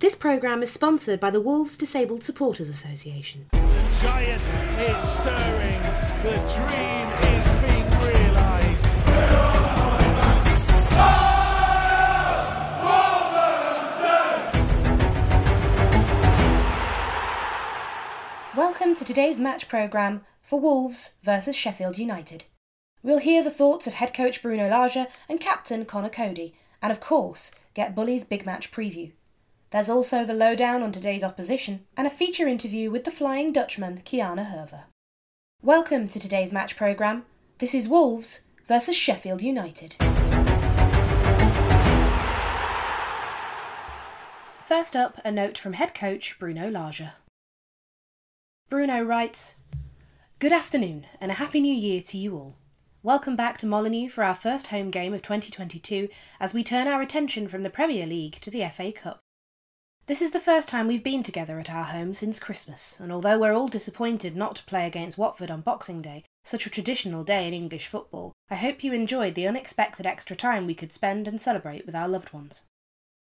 This programme is sponsored by the Wolves Disabled Supporters Association. The giant is stirring. The dream is being realised. Welcome to today's match programme for Wolves versus Sheffield United. We'll hear the thoughts of head coach Bruno Lage and captain Conor Coady, and of course, get Bully's big match preview. There's also the lowdown on today's opposition and a feature interview with the Flying Dutchman Ki-Jana Hoever. Welcome to today's match programme. This is Wolves versus Sheffield United. First up, a note from head coach Bruno Lage. Bruno writes Good afternoon and a happy new year to you all. Welcome back to Molineux for our first home game of 2022 as we turn our attention from the Premier League to the FA Cup. This is the first time we've been together at our home since Christmas, and although we're all disappointed not to play against Watford on Boxing Day, such a traditional day in English football, I hope you enjoyed the unexpected extra time we could spend and celebrate with our loved ones.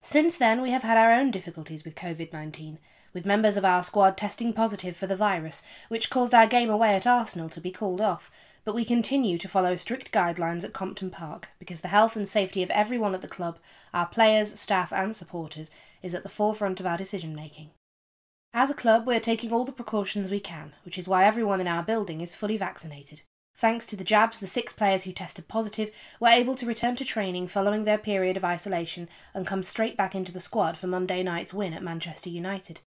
Since then, we have had our own difficulties with COVID 19, with members of our squad testing positive for the virus, which caused our game away at Arsenal to be called off. But we continue to follow strict guidelines at Compton Park because the health and safety of everyone at the club, our players, staff, and supporters, is at the forefront of our decision making. As a club, we are taking all the precautions we can, which is why everyone in our building is fully vaccinated. Thanks to the jabs, the six players who tested positive were able to return to training following their period of isolation and come straight back into the squad for Monday night's win at Manchester United.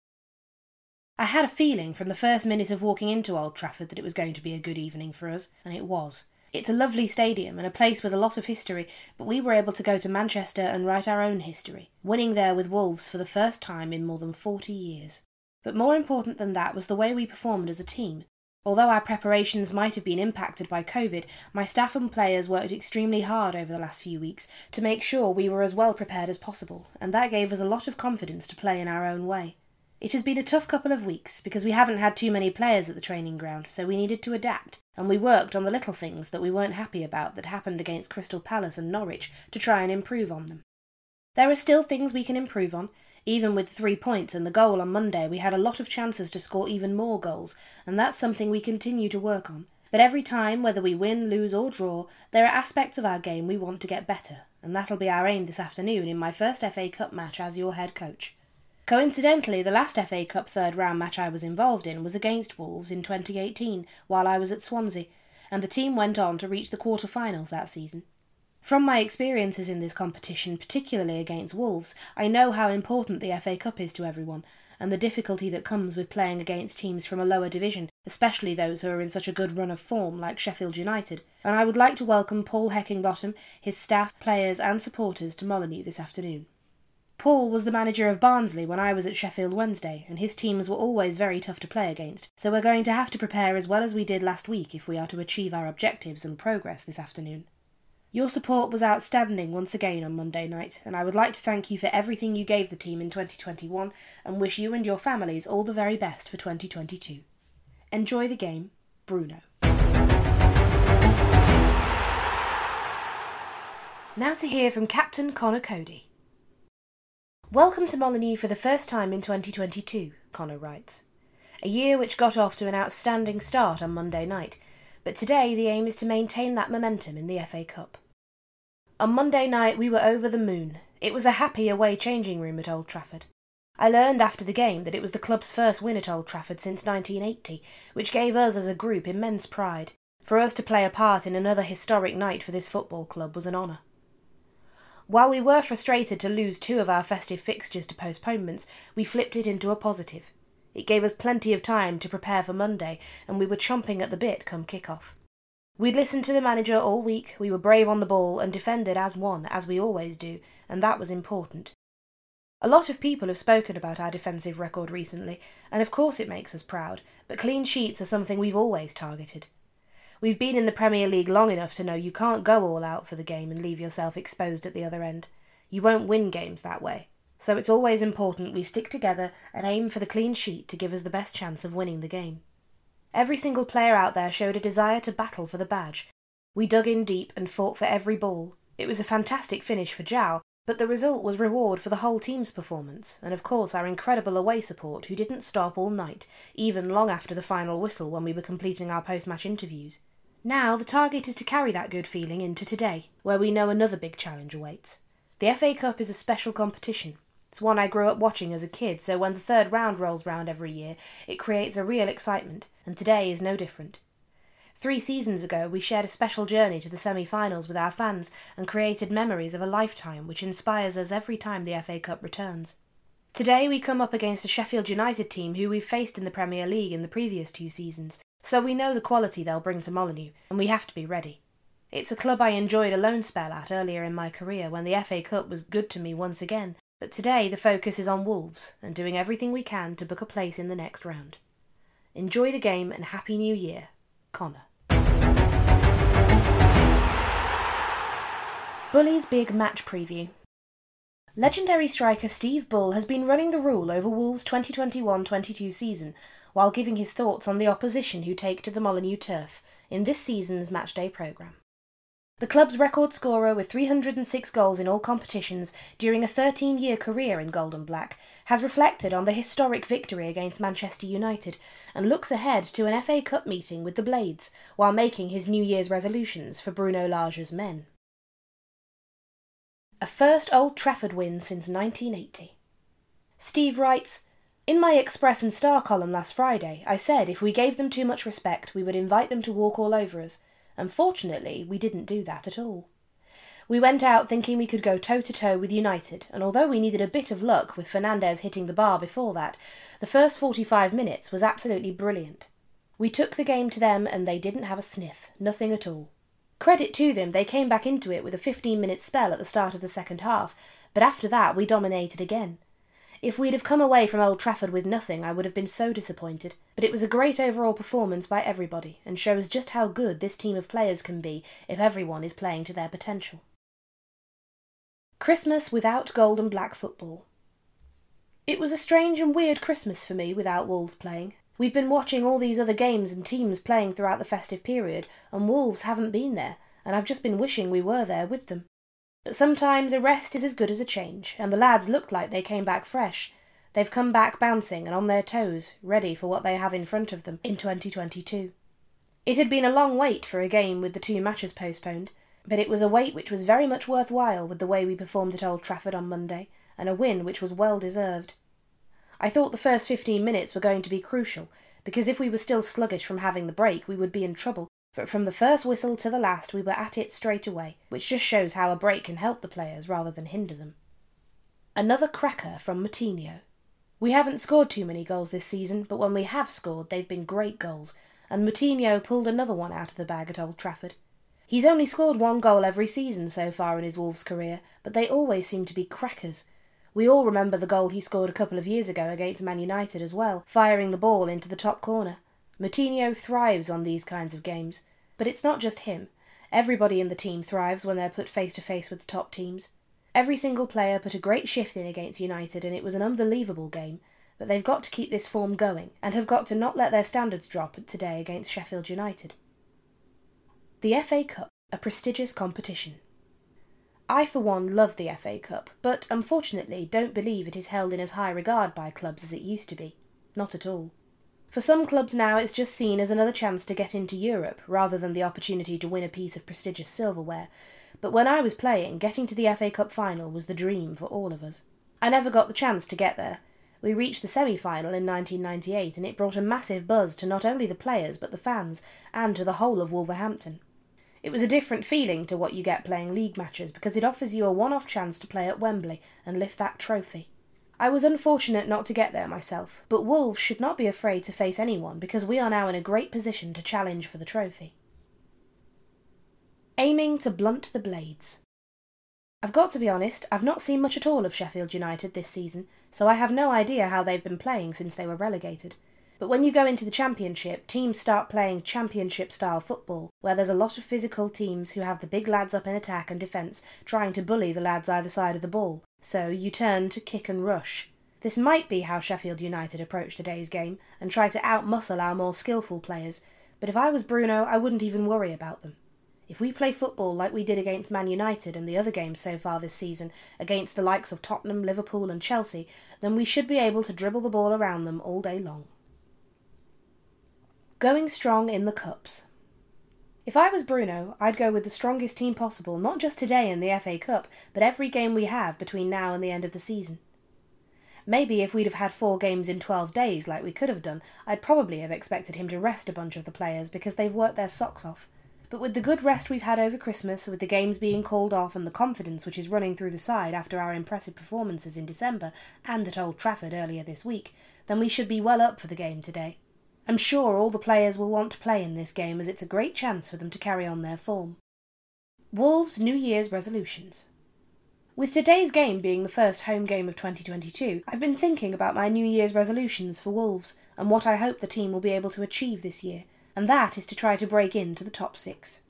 I had a feeling from the first minute of walking into Old Trafford that it was going to be a good evening for us, and it was. It's a lovely stadium and a place with a lot of history, but we were able to go to Manchester and write our own history, winning there with Wolves for the first time in more than 40 years. But more important than that was the way we performed as a team. Although our preparations might have been impacted by COVID, my staff and players worked extremely hard over the last few weeks to make sure we were as well prepared as possible, and that gave us a lot of confidence to play in our own way. It has been a tough couple of weeks because we haven't had too many players at the training ground, so we needed to adapt, and we worked on the little things that we weren't happy about that happened against Crystal Palace and Norwich to try and improve on them. There are still things we can improve on. Even with three points and the goal on Monday, we had a lot of chances to score even more goals, and that's something we continue to work on. But every time, whether we win, lose, or draw, there are aspects of our game we want to get better, and that'll be our aim this afternoon in my first FA Cup match as your head coach. Coincidentally, the last FA Cup third round match I was involved in was against Wolves in 2018 while I was at Swansea, and the team went on to reach the quarter finals that season. From my experiences in this competition, particularly against Wolves, I know how important the FA Cup is to everyone, and the difficulty that comes with playing against teams from a lower division, especially those who are in such a good run of form like Sheffield United. And I would like to welcome Paul Heckingbottom, his staff, players, and supporters to Molineux this afternoon. Paul was the manager of Barnsley when I was at Sheffield Wednesday, and his teams were always very tough to play against, so we're going to have to prepare as well as we did last week if we are to achieve our objectives and progress this afternoon. Your support was outstanding once again on Monday night, and I would like to thank you for everything you gave the team in 2021 and wish you and your families all the very best for 2022. Enjoy the game, Bruno. Now to hear from Captain Conor Coady. Welcome to Molineux for the first time in 2022, Conor writes. A year which got off to an outstanding start on Monday night, but today the aim is to maintain that momentum in the FA Cup. On Monday night we were over the moon. It was a happy away changing room at Old Trafford. I learned after the game that it was the club's first win at Old Trafford since 1980, which gave us as a group immense pride. For us to play a part in another historic night for this football club was an honour. While we were frustrated to lose two of our festive fixtures to postponements, we flipped it into a positive. It gave us plenty of time to prepare for Monday, and we were chomping at the bit come kick-off. We'd listened to the manager all week, we were brave on the ball and defended as one, as we always do, and that was important. A lot of people have spoken about our defensive record recently, and of course it makes us proud, but clean sheets are something we've always targeted. We've been in the Premier League long enough to know you can't go all out for the game and leave yourself exposed at the other end. You won't win games that way. So it's always important we stick together and aim for the clean sheet to give us the best chance of winning the game. Every single player out there showed a desire to battle for the badge. We dug in deep and fought for every ball. It was a fantastic finish for João, But the result was reward for the whole team's performance, and of course our incredible away support who didn't stop all night, even long after the final whistle when we were completing our post match interviews. Now the target is to carry that good feeling into today, where we know another big challenge awaits. The FA Cup is a special competition. It's one I grew up watching as a kid, so when the third round rolls round every year, it creates a real excitement, and today is no different. Three seasons ago, we shared a special journey to the semi finals with our fans and created memories of a lifetime which inspires us every time the FA Cup returns. Today, we come up against a Sheffield United team who we've faced in the Premier League in the previous two seasons, so we know the quality they'll bring to Molineux, and we have to be ready. It's a club I enjoyed a loan spell at earlier in my career when the FA Cup was good to me once again, but today the focus is on Wolves and doing everything we can to book a place in the next round. Enjoy the game and Happy New Year, Conor. Bully's Big Match Preview Legendary striker Steve Bull has been running the rule over Wolves' 2021 22 season while giving his thoughts on the opposition who take to the Molineux turf in this season's matchday programme. The club's record scorer with 306 goals in all competitions during a 13 year career in Gold and Black has reflected on the historic victory against Manchester United and looks ahead to an FA Cup meeting with the Blades while making his New Year's resolutions for Bruno Lage's men. A first Old Trafford win since 1980. Steve writes In my Express and Star column last Friday, I said if we gave them too much respect, we would invite them to walk all over us Unfortunately, we didn't do that at all. We went out thinking we could go toe to toe with United, and although we needed a bit of luck with Fernandes hitting the bar before that, the first 45 minutes was absolutely brilliant. We took the game to them and they didn't have a sniff, nothing at all. Credit to them, they came back into it with a 15 minute spell at the start of the second half, but after that we dominated again. If we'd have come away from Old Trafford with nothing, I would have been so disappointed. But it was a great overall performance by everybody, and shows just how good this team of players can be if everyone is playing to their potential. Christmas without gold and black football. It was a strange and weird Christmas for me without Wolves playing. We've been watching all these other games and teams playing throughout the festive period, and Wolves haven't been there, and I've just been wishing we were there with them. But sometimes a rest is as good as a change, and the lads looked like they came back fresh. They've come back bouncing and on their toes, ready for what they have in front of them in 2022. It had been a long wait for a game with the two matches postponed, but it was a wait which was very much worthwhile with the way we performed at Old Trafford on Monday, and a win which was well deserved. I thought the first 15 minutes were going to be crucial, because if we were still sluggish from having the break, we would be in trouble, but from the first whistle to the last, we were at it straight away, which just shows how a break can help the players rather than hinder them. Another cracker from Moutinho. We haven't scored too many goals this season, but when we have scored, they've been great goals, and Moutinho pulled another one out of the bag at Old Trafford. He's only scored one goal every season so far in his Wolves career, but they always seem to be crackers. We all remember the goal he scored a couple of years ago against Man United as well, firing the ball into the top corner. Moutinho thrives on these kinds of games, but it's not just him. Everybody in the team thrives when they're put face to face with the top teams. Every single player put a great shift in against United, and it was an unbelievable game. But they've got to keep this form going, and have got to not let their standards drop today against Sheffield United. The FA Cup, a prestigious competition. I, for one, love the FA Cup, but unfortunately don't believe it is held in as high regard by clubs as it used to be. Not at all. For some clubs now, it's just seen as another chance to get into Europe rather than the opportunity to win a piece of prestigious silverware. But when I was playing, getting to the FA Cup final was the dream for all of us. I never got the chance to get there. We reached the semi final in 1998, and it brought a massive buzz to not only the players but the fans, and to the whole of Wolverhampton. It was a different feeling to what you get playing league matches because it offers you a one off chance to play at Wembley and lift that trophy. I was unfortunate not to get there myself, but Wolves should not be afraid to face anyone because we are now in a great position to challenge for the trophy. Aiming to blunt the blades. I've got to be honest, I've not seen much at all of Sheffield United this season, so I have no idea how they've been playing since they were relegated. But when you go into the Championship, teams start playing Championship style football, where there's a lot of physical teams who have the big lads up in attack and defence trying to bully the lads either side of the ball, so you turn to kick and rush. This might be how Sheffield United approach today's game and try to outmuscle our more skillful players, but if I was Bruno, I wouldn't even worry about them. If we play football like we did against Man United and the other games so far this season, against the likes of Tottenham, Liverpool, and Chelsea, then we should be able to dribble the ball around them all day long. Going strong in the Cups. If I was Bruno, I'd go with the strongest team possible, not just today in the FA Cup, but every game we have between now and the end of the season. Maybe if we'd have had four games in 12 days, like we could have done, I'd probably have expected him to rest a bunch of the players because they've worked their socks off. But with the good rest we've had over Christmas, with the games being called off and the confidence which is running through the side after our impressive performances in December and at Old Trafford earlier this week, then we should be well up for the game today. I'm sure all the players will want to play in this game as it's a great chance for them to carry on their form. Wolves' New Year's resolutions. With today's game being the first home game of 2022, I've been thinking about my New Year's resolutions for Wolves and what I hope the team will be able to achieve this year, and that is to try to break into the top six.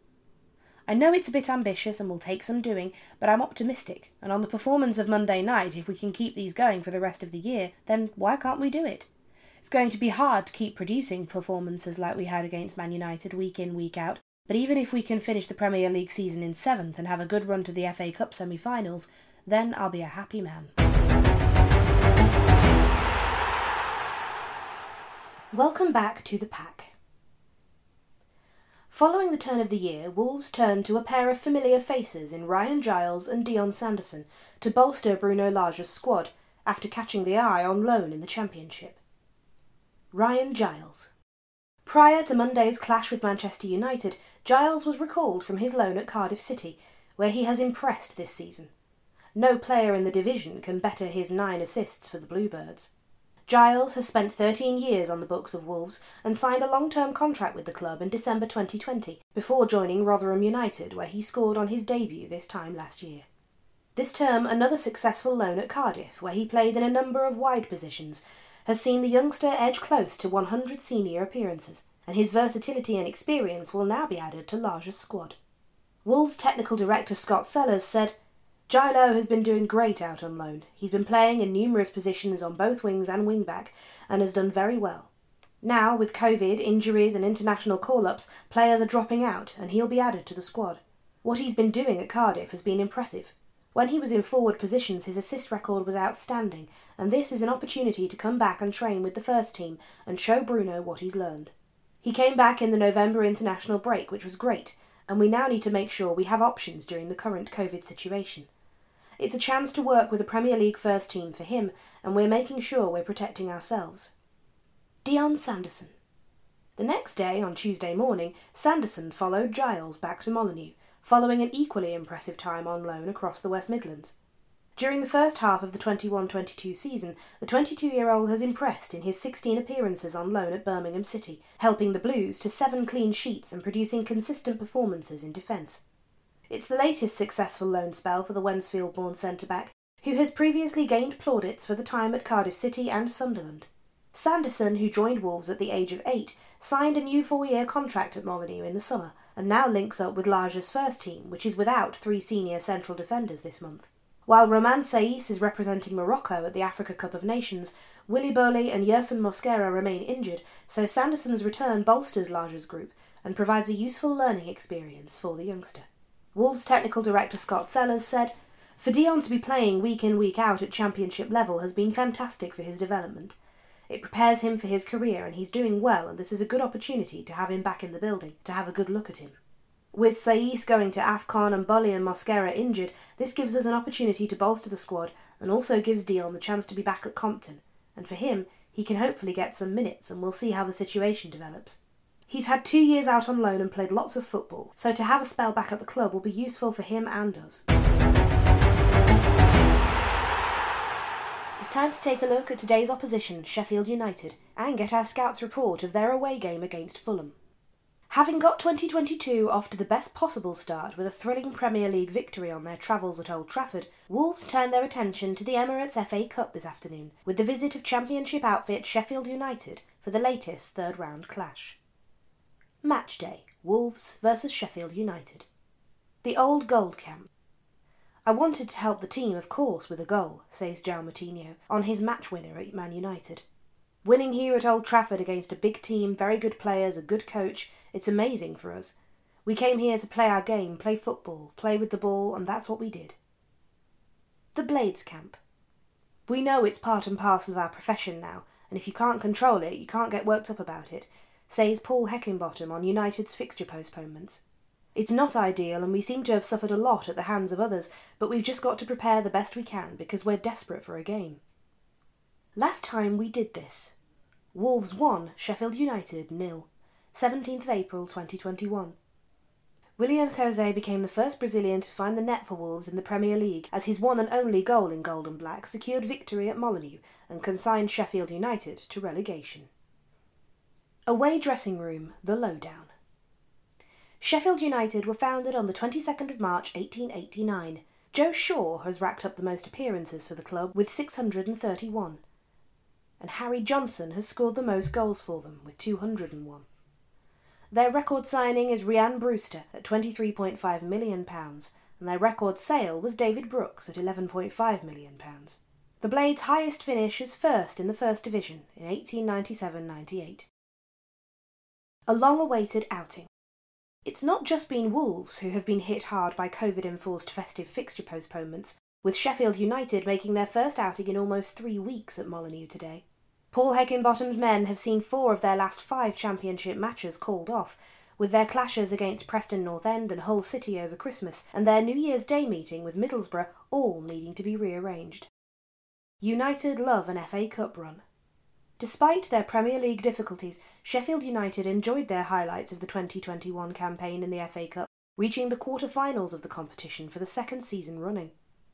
I know it's a bit ambitious and will take some doing, but I'm optimistic, and on the performance of Monday night, if we can keep these going for the rest of the year, then why can't we do it? It's going to be hard to keep producing performances like we had against Man United week in, week out, but even if we can finish the Premier League season in seventh and have a good run to the FA Cup semi finals, then I'll be a happy man. Welcome back to the pack. Following the turn of the year, Wolves turned to a pair of familiar faces in Ryan Giles and Dion Sanderson to bolster Bruno Lage's squad after catching the eye on loan in the Championship. Ryan Giles. Prior to Monday's clash with Manchester United, Giles was recalled from his loan at Cardiff City, where he has impressed this season. No player in the division can better his nine assists for the Bluebirds. Giles has spent 13 years on the books of Wolves and signed a long term contract with the club in December 2020 before joining Rotherham United, where he scored on his debut this time last year. This term, another successful loan at Cardiff, where he played in a number of wide positions has seen the youngster edge close to 100 senior appearances, and his versatility and experience will now be added to Lage's squad. Wolves technical director Scott Sellers said, Gilo has been doing great out on loan. He's been playing in numerous positions on both wings and wing back and has done very well. Now, with COVID, injuries, and international call ups, players are dropping out and he'll be added to the squad. What he's been doing at Cardiff has been impressive. When he was in forward positions, his assist record was outstanding, and this is an opportunity to come back and train with the first team and show Bruno what he's learned. He came back in the November international break, which was great, and we now need to make sure we have options during the current COVID situation. It's a chance to work with a Premier League first team for him, and we're making sure we're protecting ourselves. Dion Sanderson. The next day, on Tuesday morning, Sanderson followed Giles back to Molineux following an equally impressive time on loan across the West Midlands. During the first half of the 21 22 season, the 22 year old has impressed in his 16 appearances on loan at Birmingham City, helping the Blues to seven clean sheets and producing consistent performances in defence. It's the latest successful loan spell for the Wednesfield born centre back, who has previously gained plaudits for the time at Cardiff City and Sunderland. Sanderson, who joined Wolves at the age of eight, signed a new four year contract at Molineux in the summer and now links up with Lage's first team, which is without three senior central defenders this month. While Romain Saïss is representing Morocco at the Africa Cup of Nations, Willy Boly and Yerson Mosquera remain injured, so Sanderson's return bolsters Lage's group and provides a useful learning experience for the youngster. Wolves technical director Scott Sellers said, For Dion to be playing week in, week out at championship level has been fantastic for his development. It prepares him for his career, and he's doing well, and this is a good opportunity to have him back in the building, to have a good look at him. With Saïss going to AFCON and Boly and Mosquera injured, this gives us an opportunity to bolster the squad and also gives Dion the chance to be back at Compton. And for him, he can hopefully get some minutes and we'll see how the situation develops. He's had two years out on loan and played lots of football, so to have a spell back at the club will be useful for him and us. It's time to take a look at today's opposition, Sheffield United, and get our scouts' report of their away game against Fulham. Having got 2022 off to the best possible start with a thrilling Premier League victory on their travels at Old Trafford, Wolves turn their attention to the Emirates FA Cup this afternoon with the visit of Championship outfit Sheffield United for the latest third round clash. Match day Wolves vs Sheffield United. The Old Gold Camp. I wanted to help the team, of course, with a goal, says João Moutinho, on his match winner at Man United. Winning here at Old Trafford against a big team, very good players, a good coach, it's amazing for us. We came here to play our game, play football, play with the ball, and that's what we did. The Blades Camp. We know it's part and parcel of our profession now, and if you can't control it, you can't get worked up about it, says Paul Heckingbottom on United's fixture postponements. It's not ideal, and we seem to have suffered a lot at the hands of others, but we've just got to prepare the best we can because we're desperate for a game. Last time we did this. Wolves 1, Sheffield United nil. 17th of April 2021. Willian José became the first Brazilian to find the net for Wolves in the Premier League as his one and only goal in gold and black secured victory at Molineux and consigned Sheffield United to relegation. Away dressing room, the lowdown. Sheffield United were founded on the 22nd of March 1889. Joe Shaw has racked up the most appearances for the club with 631 and Harry Johnson has scored the most goals for them with 201. Their record signing is Rhian Brewster at £23.5 million, and their record sale was David Brooks at £11.5 million. The Blades' highest finish is first in the First Division in 1897 98. A long awaited outing. It's not just been Wolves who have been hit hard by COVID enforced festive fixture postponements, with Sheffield United making their first outing in almost three weeks at Molineux today. Paul Heckingbottom's men have seen four of their last five championship matches called off, with their clashes against Preston North End and Hull City over Christmas, and their New Year's Day meeting with Middlesbrough all needing to be rearranged. United love an FA Cup run. Despite their Premier League difficulties, Sheffield United enjoyed their highlights of the 2021 campaign in the FA Cup, reaching the quarter-finals of the competition for the second season running.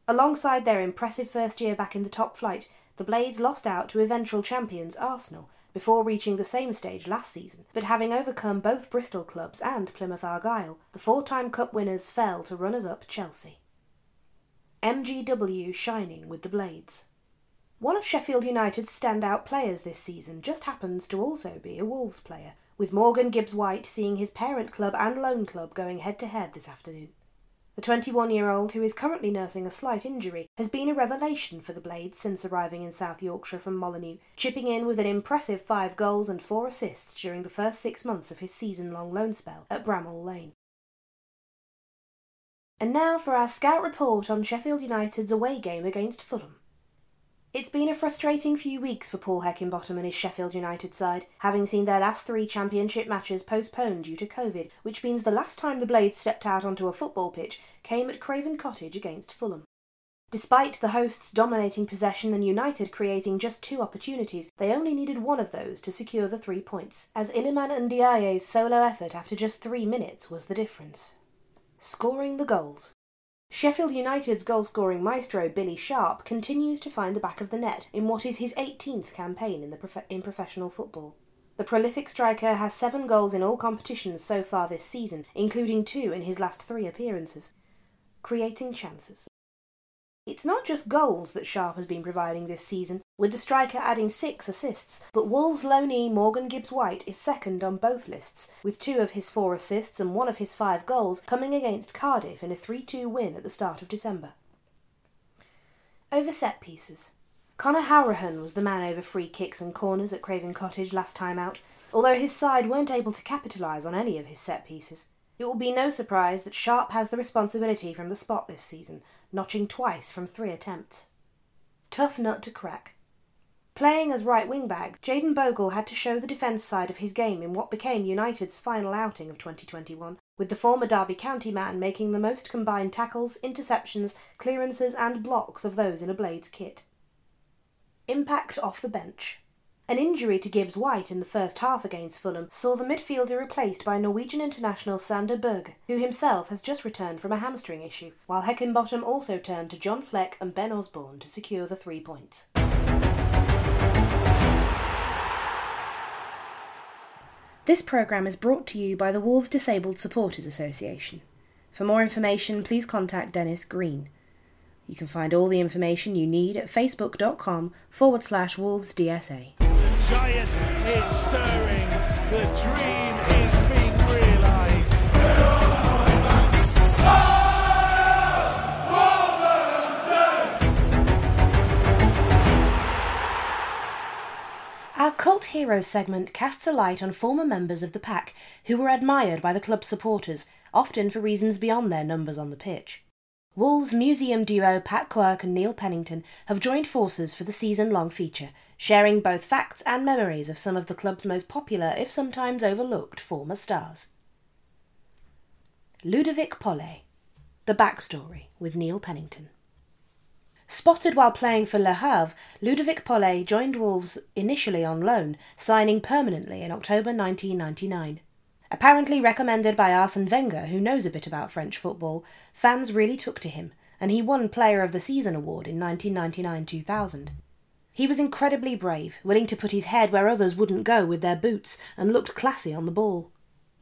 Alongside their impressive first year back in the top flight, the Blades lost out to eventual champions Arsenal before reaching the same stage last season, but having overcome both Bristol clubs and Plymouth Argyle, the four time Cup winners fell to runners up Chelsea. MGW shining with the Blades. One of Sheffield United's standout players this season just happens to also be a Wolves player, with Morgan Gibbs White seeing his parent club and loan club going head to head this afternoon. The 21 year old, who is currently nursing a slight injury, has been a revelation for the Blades since arriving in South Yorkshire from Molineux, chipping in with an impressive five goals and four assists during the first six months of his season long loan spell at Bramall Lane. And now for our scout report on Sheffield United's away game against Fulham. It's been a frustrating few weeks for Paul Heckingbottom and his Sheffield United side, having seen their last three championship matches postponed due to COVID, which means the last time the Blades stepped out onto a football pitch came at Craven Cottage against Fulham. Despite the hosts dominating possession and United creating just two opportunities, they only needed one of those to secure the three points, as Iliman and Ndiaye's solo effort after just three minutes was the difference. Scoring the goals. Sheffield United's goal-scoring maestro Billy Sharp continues to find the back of the net in what is his 18th campaign in, the prof- in professional football. The prolific striker has seven goals in all competitions so far this season, including two in his last three appearances. Creating chances. It's not just goals that Sharp has been providing this season, with the striker adding six assists, but Wolves loanee Morgan Gibbs White is second on both lists, with two of his four assists and one of his five goals coming against Cardiff in a 3 2 win at the start of December. Over set pieces. Conor Hourihane was the man over free kicks and corners at Craven Cottage last time out, although his side weren't able to capitalise on any of his set pieces. It will be no surprise that Sharp has the responsibility from the spot this season, notching twice from three attempts. Tough nut to crack. Playing as right wing back, Jaden Bogle had to show the defence side of his game in what became United's final outing of 2021, with the former Derby County man making the most combined tackles, interceptions, clearances, and blocks of those in a Blades kit. Impact off the bench. An injury to Gibbs White in the first half against Fulham saw the midfielder replaced by Norwegian international Sander Berg, who himself has just returned from a hamstring issue, while Heckingbottom also turned to John Fleck and Ben Osborne to secure the three points. This programme is brought to you by the Wolves Disabled Supporters Association. For more information, please contact Dennis Green. You can find all the information you need at facebook.com forward slash wolvesdsa giant is stirring. The dream is being realised. Our Cult Hero segment casts a light on former members of the pack who were admired by the club's supporters often for reasons beyond their numbers on the pitch. Wolves museum duo Pat Quirk and Neil Pennington have joined forces for the season long feature, sharing both facts and memories of some of the club's most popular, if sometimes overlooked, former stars. Ludovic Pollet The Backstory with Neil Pennington. Spotted while playing for Le Havre, Ludovic Pollet joined Wolves initially on loan, signing permanently in October 1999. Apparently recommended by Arsene Wenger, who knows a bit about French football, fans really took to him, and he won Player of the Season award in 1999 2000. He was incredibly brave, willing to put his head where others wouldn't go with their boots, and looked classy on the ball.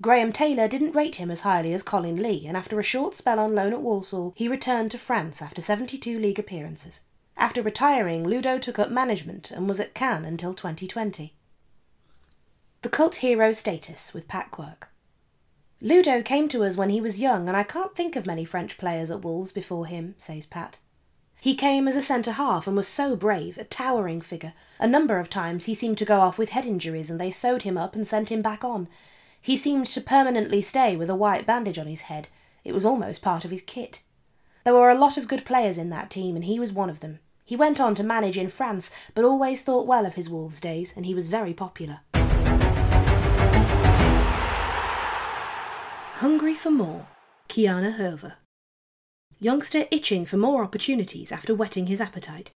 Graham Taylor didn't rate him as highly as Colin Lee, and after a short spell on loan at Walsall, he returned to France after 72 league appearances. After retiring, Ludo took up management and was at Cannes until 2020. The cult hero status with Quirke. Ludo came to us when he was young, and I can't think of many French players at Wolves before him, says Pat. He came as a centre half and was so brave, a towering figure. A number of times he seemed to go off with head injuries, and they sewed him up and sent him back on. He seemed to permanently stay with a white bandage on his head. It was almost part of his kit. There were a lot of good players in that team, and he was one of them. He went on to manage in France, but always thought well of his Wolves days, and he was very popular. Hungry for more, Ki-Jana Hoever. Youngster itching for more opportunities after whetting his appetite.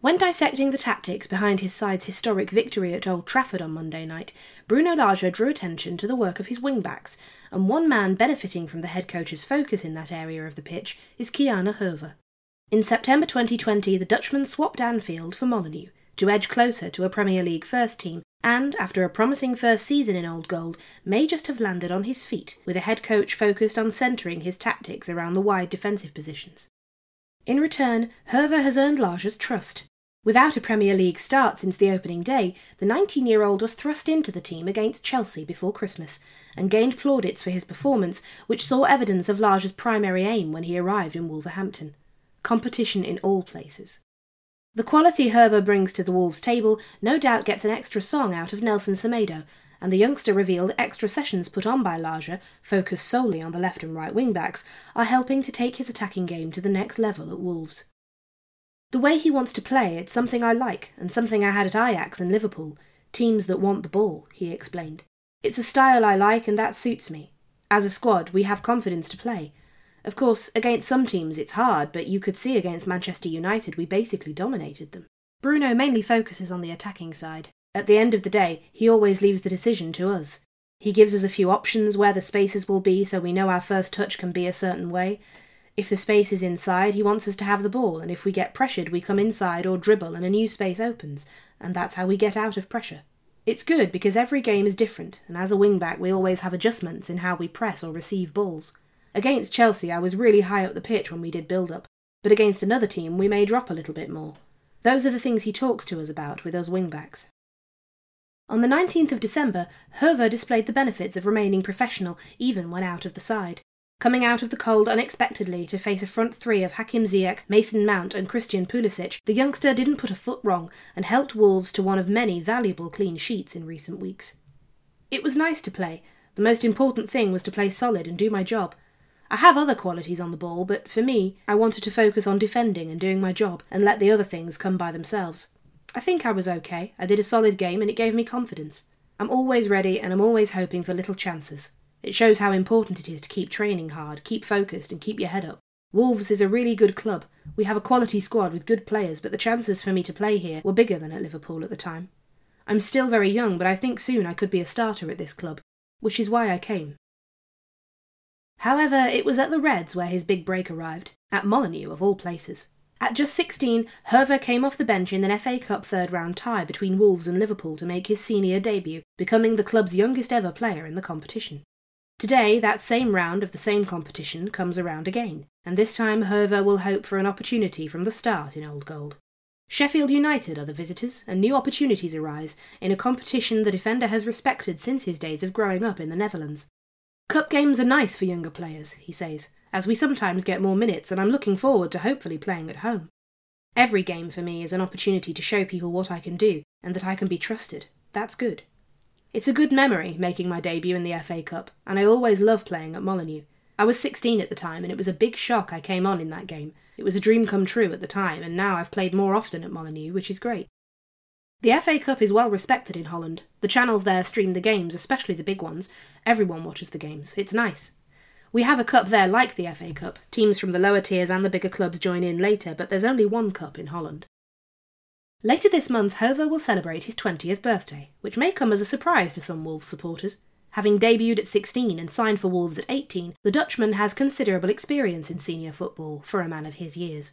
When dissecting the tactics behind his side's historic victory at Old Trafford on Monday night, Bruno Lage drew attention to the work of his wingbacks, and one man benefiting from the head coach's focus in that area of the pitch is Ki-Jana Hoever. In September 2020, the Dutchman swapped Anfield for Molineux to edge closer to a Premier League first team and, after a promising first season in Old Gold, may just have landed on his feet, with a head coach focused on centering his tactics around the wide defensive positions. In return, Hoever has earned Lage's trust. Without a Premier League start since the opening day, the 19 year old was thrust into the team against Chelsea before Christmas and gained plaudits for his performance, which saw evidence of Lage's primary aim when he arrived in Wolverhampton competition in all places. The quality Hoever brings to the Wolves table no doubt gets an extra song out of Nelson Semedo, and the youngster revealed extra sessions put on by Lage, focused solely on the left and right wing backs, are helping to take his attacking game to the next level at Wolves. The way he wants to play, it's something I like, and something I had at Ajax and Liverpool, teams that want the ball, he explained. It's a style I like and that suits me. As a squad, we have confidence to play, of course, against some teams it's hard, but you could see against Manchester United we basically dominated them. Bruno mainly focuses on the attacking side. At the end of the day, he always leaves the decision to us. He gives us a few options where the spaces will be so we know our first touch can be a certain way. If the space is inside, he wants us to have the ball, and if we get pressured, we come inside or dribble and a new space opens, and that's how we get out of pressure. It's good because every game is different, and as a wingback, we always have adjustments in how we press or receive balls. Against Chelsea, I was really high up the pitch when we did build up, but against another team, we may drop a little bit more. Those are the things he talks to us about with us wingbacks. On the 19th of December, Hoever displayed the benefits of remaining professional even when out of the side. Coming out of the cold unexpectedly to face a front three of Hakim Ziyech, Mason Mount, and Christian Pulisic, the youngster didn't put a foot wrong and helped Wolves to one of many valuable clean sheets in recent weeks. It was nice to play. The most important thing was to play solid and do my job. I have other qualities on the ball, but for me, I wanted to focus on defending and doing my job and let the other things come by themselves. I think I was okay. I did a solid game and it gave me confidence. I'm always ready and I'm always hoping for little chances. It shows how important it is to keep training hard, keep focused, and keep your head up. Wolves is a really good club. We have a quality squad with good players, but the chances for me to play here were bigger than at Liverpool at the time. I'm still very young, but I think soon I could be a starter at this club, which is why I came. However, it was at the Reds where his big break arrived, at Molineux of all places. At just 16, Hoever came off the bench in an FA Cup third round tie between Wolves and Liverpool to make his senior debut, becoming the club's youngest ever player in the competition. Today, that same round of the same competition comes around again, and this time Hoever will hope for an opportunity from the start in Old Gold. Sheffield United are the visitors, and new opportunities arise in a competition the defender has respected since his days of growing up in the Netherlands. Cup games are nice for younger players, he says, as we sometimes get more minutes, and I'm looking forward to hopefully playing at home. Every game for me is an opportunity to show people what I can do and that I can be trusted. That's good. It's a good memory making my debut in the FA Cup, and I always love playing at Molineux. I was 16 at the time, and it was a big shock I came on in that game. It was a dream come true at the time, and now I've played more often at Molineux, which is great. The FA Cup is well respected in Holland. The channels there stream the games, especially the big ones. Everyone watches the games. It's nice. We have a cup there like the FA Cup. Teams from the lower tiers and the bigger clubs join in later, but there's only one cup in Holland. Later this month, Hoever will celebrate his 20th birthday, which may come as a surprise to some Wolves supporters. Having debuted at 16 and signed for Wolves at 18, the Dutchman has considerable experience in senior football for a man of his years.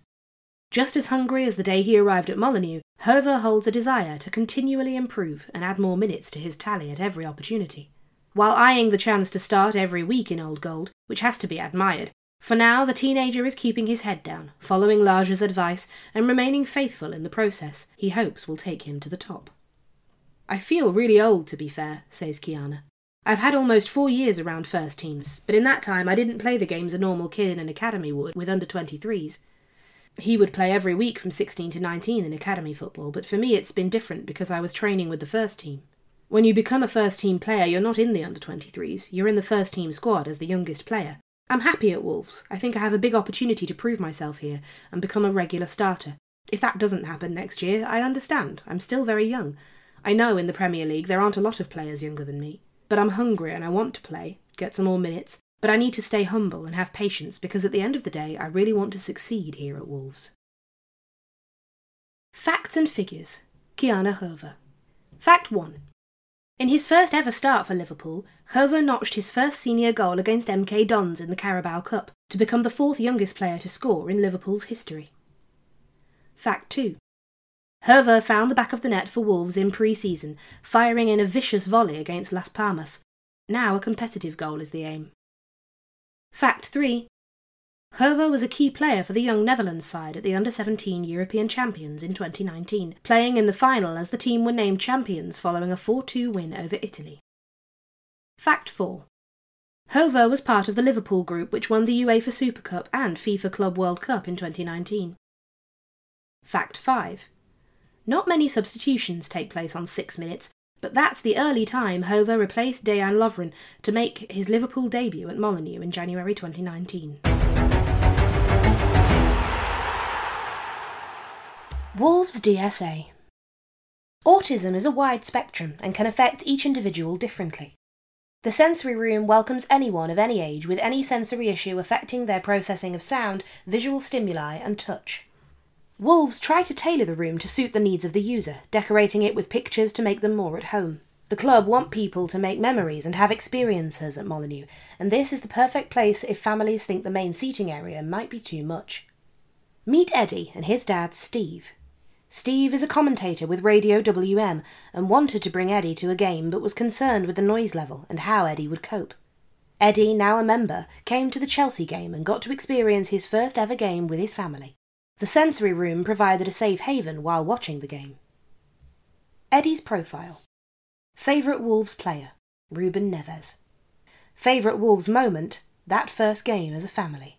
Just as hungry as the day he arrived at Molineux, Hoever holds a desire to continually improve and add more minutes to his tally at every opportunity. While eyeing the chance to start every week in Old Gold, which has to be admired, for now the teenager is keeping his head down, following Lage's advice, and remaining faithful in the process he hopes will take him to the top. I feel really old, to be fair, says Ki-Jana. I've had almost four years around first teams, but in that time I didn't play the games a normal kid in an academy would with under 23s. He would play every week from 16 to 19 in academy football, but for me it's been different because I was training with the first team. When you become a first team player, you're not in the under 23s, you're in the first team squad as the youngest player. I'm happy at Wolves. I think I have a big opportunity to prove myself here and become a regular starter. If that doesn't happen next year, I understand. I'm still very young. I know in the Premier League there aren't a lot of players younger than me, but I'm hungry and I want to play, get some more minutes, but I need to stay humble and have patience because at the end of the day, I really want to succeed here at Wolves. Facts and figures. Ki-Jana Hoever. Fact 1. In his first ever start for Liverpool, Hoever notched his first senior goal against MK Dons in the Carabao Cup to become the fourth youngest player to score in Liverpool's history. Fact 2. Hoever found the back of the net for Wolves in pre season, firing in a vicious volley against Las Palmas. Now a competitive goal is the aim. Fact 3. Hoever was a key player for the young Netherlands side at the Under 17 European Champions in 2019, playing in the final as the team were named champions following a 4 2 win over Italy. Fact 4. Hoever was part of the Liverpool group which won the UEFA Super Cup and FIFA Club World Cup in 2019. Fact 5. Not many substitutions take place on six minutes, but that's the early time Hoever replaced Dejan Lovren to make his Liverpool debut at Molineux in January 2019. Wolves DSA Autism is a wide spectrum and can affect each individual differently. The sensory room welcomes anyone of any age with any sensory issue affecting their processing of sound, visual stimuli, and touch. Wolves try to tailor the room to suit the needs of the user, decorating it with pictures to make them more at home. The club want people to make memories and have experiences at Molineux, and this is the perfect place if families think the main seating area might be too much. Meet Eddie and his dad, Steve. Steve is a commentator with Radio WM and wanted to bring Eddie to a game but was concerned with the noise level and how Eddie would cope. Eddie, now a member, came to the Chelsea game and got to experience his first ever game with his family. The sensory room provided a safe haven while watching the game. Eddie's profile Favourite Wolves player Ruben Neves. Favourite Wolves moment that first game as a family.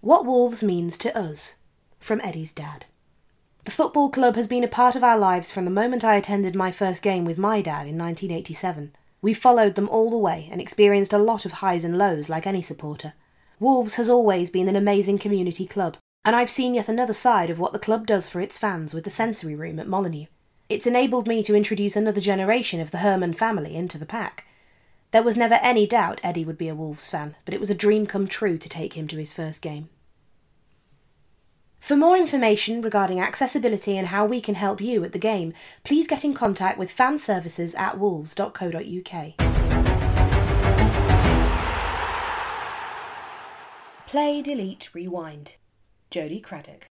What Wolves means to us from Eddie's dad. The football club has been a part of our lives from the moment I attended my first game with my dad in 1987. We followed them all the way and experienced a lot of highs and lows like any supporter. Wolves has always been an amazing community club, and I've seen yet another side of what the club does for its fans with the sensory room at Molineux. It's enabled me to introduce another generation of the Herman family into the pack. There was never any doubt Eddie would be a Wolves fan, but it was a dream come true to take him to his first game. For more information regarding accessibility and how we can help you at the game, please get in contact with fanservices at wolves.co.uk. Play, delete, rewind. Jody Craddock.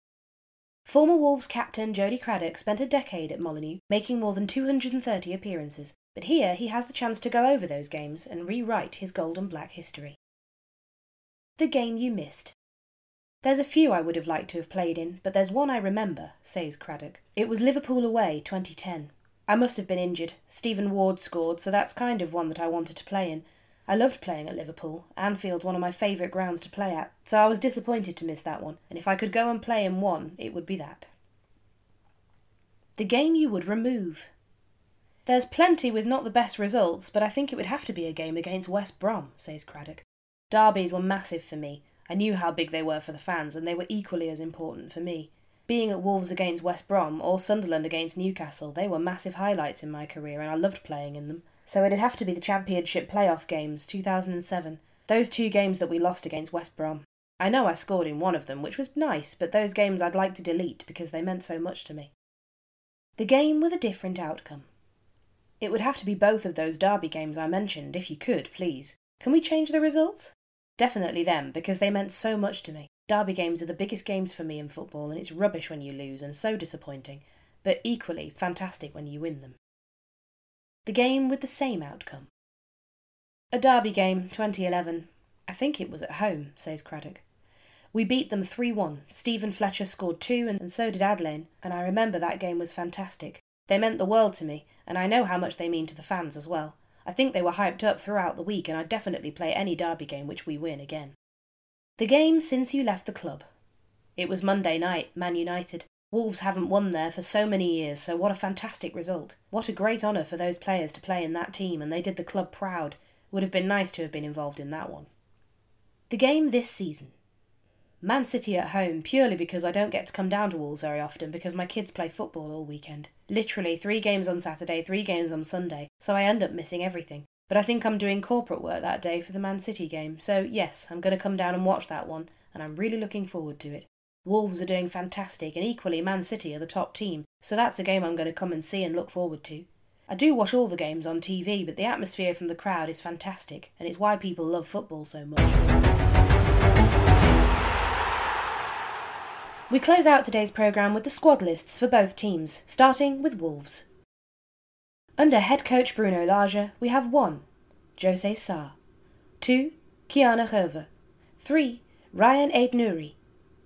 Former Wolves captain Jody Craddock spent a decade at Molineux, making more than 230 appearances, but here he has the chance to go over those games and rewrite his gold and black history. The game you missed. There's a few I would have liked to have played in, but there's one I remember, says Craddock. It was Liverpool away, 2010. I must have been injured. Stephen Ward scored, so that's kind of one that I wanted to play in. I loved playing at Liverpool. Anfield's one of my favourite grounds to play at, so I was disappointed to miss that one, and if I could go and play in one, it would be that. The game you would remove. There's plenty with not the best results, but I think it would have to be a game against West Brom, says Craddock. Derbies were massive for me. I knew how big they were for the fans, and they were equally as important for me. Being at Wolves against West Brom or Sunderland against Newcastle, they were massive highlights in my career, and I loved playing in them. So it'd have to be the Championship playoff games, 2007. Those two games that we lost against West Brom. I know I scored in one of them, which was nice, but those games I'd like to delete because they meant so much to me. The game with a different outcome. It would have to be both of those derby games I mentioned, if you could, please. Can we change the results? Definitely them, because they meant so much to me. Derby games are the biggest games for me in football, and it's rubbish when you lose and so disappointing, but equally fantastic when you win them. The game with the same outcome. A derby game, 2011. I think it was at home, says Craddock. We beat them 3 1. Stephen Fletcher scored two, and so did Adlène, and I remember that game was fantastic. They meant the world to me, and I know how much they mean to the fans as well. I think they were hyped up throughout the week, and I'd definitely play any derby game which we win again. The game since you left the club. It was Monday night, Man United. Wolves haven't won there for so many years, so what a fantastic result. What a great honour for those players to play in that team, and they did the club proud. Would have been nice to have been involved in that one. The game this season. Man City at home purely because I don't get to come down to Wolves very often because my kids play football all weekend. Literally three games on Saturday, three games on Sunday, so I end up missing everything. But I think I'm doing corporate work that day for the Man City game, so yes, I'm going to come down and watch that one, and I'm really looking forward to it. Wolves are doing fantastic, and equally Man City are the top team, so that's a game I'm going to come and see and look forward to. I do watch all the games on TV, but the atmosphere from the crowd is fantastic, and it's why people love football so much. We close out today's programme with the squad lists for both teams, starting with Wolves. Under head coach Bruno Lage, we have 1. Jose Sá 2. Ki-Jana Hoever 3. Rayan Aït-Nouri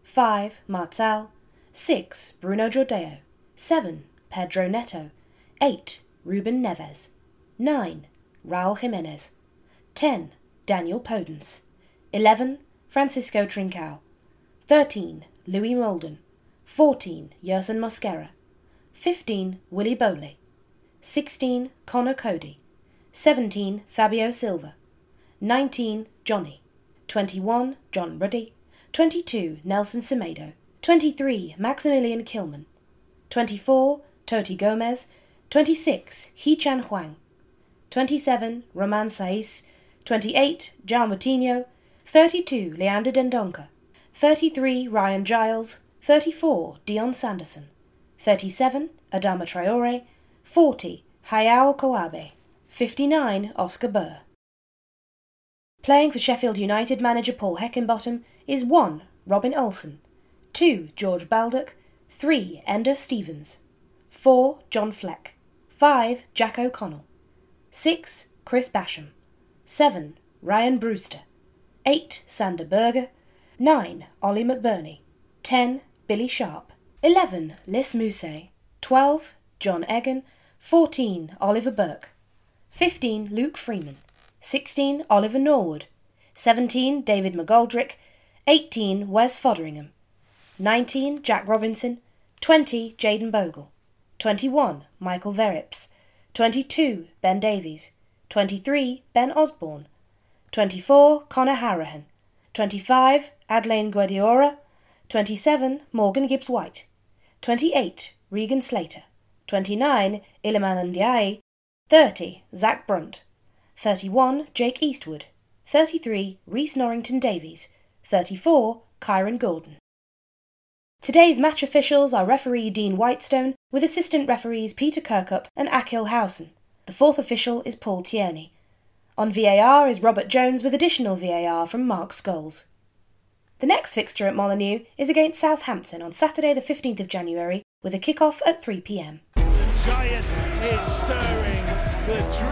5. Marçal 6. Bruno Jordão 7. Pedro Neto 8. Ruben Neves 9. Raul Jimenez 10. Daniel Podence 11. Francisco Trincao 13. Louie Moulden. 14. Yerson Mosquera. 15. Willy Boly. 16. Conor Coady. 17. Fabio Silva. 19. Jonny. 21. John Ruddy. 22. Nelson Semedo. 23. Maximilian Kilman. 24. Toti Gomes. 26. Hee-chan Hwang. 27. Romain Saïss. 28. João Moutinho. 32. Leander Dendoncker. 33 Ryan Giles, 34 Dion Sanderson, 37 Adama Traore, 40 Hayao Kawabe, 59 Oscar Burr. Playing for Sheffield United manager Paul Heckingbottom is 1 Robin Olsen, 2 George Baldock, 3 Enda Stevens, 4 John Fleck, 5 Jack O'Connell, 6 Chris Basham, 7 Ryan Brewster, 8 Sander Berge, 9. Ollie McBurnie. 10. Billy Sharp. 11. Lys Mousset. 12. John Egan. 14. Oliver Burke. 15. Luke Freeman. 16. Oliver Norwood. 17. David McGoldrick. 18. Wes Foderingham. 19. Jack Robinson. 20. Jayden Bogle. 21. Michael Verrips. 22. Ben Davies. 23. Ben Osborne. 24. Conor Hourihane. 25. Adlène Guédioura. 27. Morgan Gibbs White. 28. Regan Slater. 29. Iliman Ndiaye. 30. Zach Brunt. 31. Jake Eastwood. 33. Rhys Norrington Davies. 34. Kyron Gordon. Today's match officials are referee Dean Whitestone with assistant referees Peter Kirkup and Akil Howson. The fourth official is Paul Tierney. On VAR is Robert Jones with additional VAR from Mark Scholes. The next fixture at Molineux is against Southampton on Saturday, the 15th of January, with a kick-off at 3 pm. The giant is stirring. The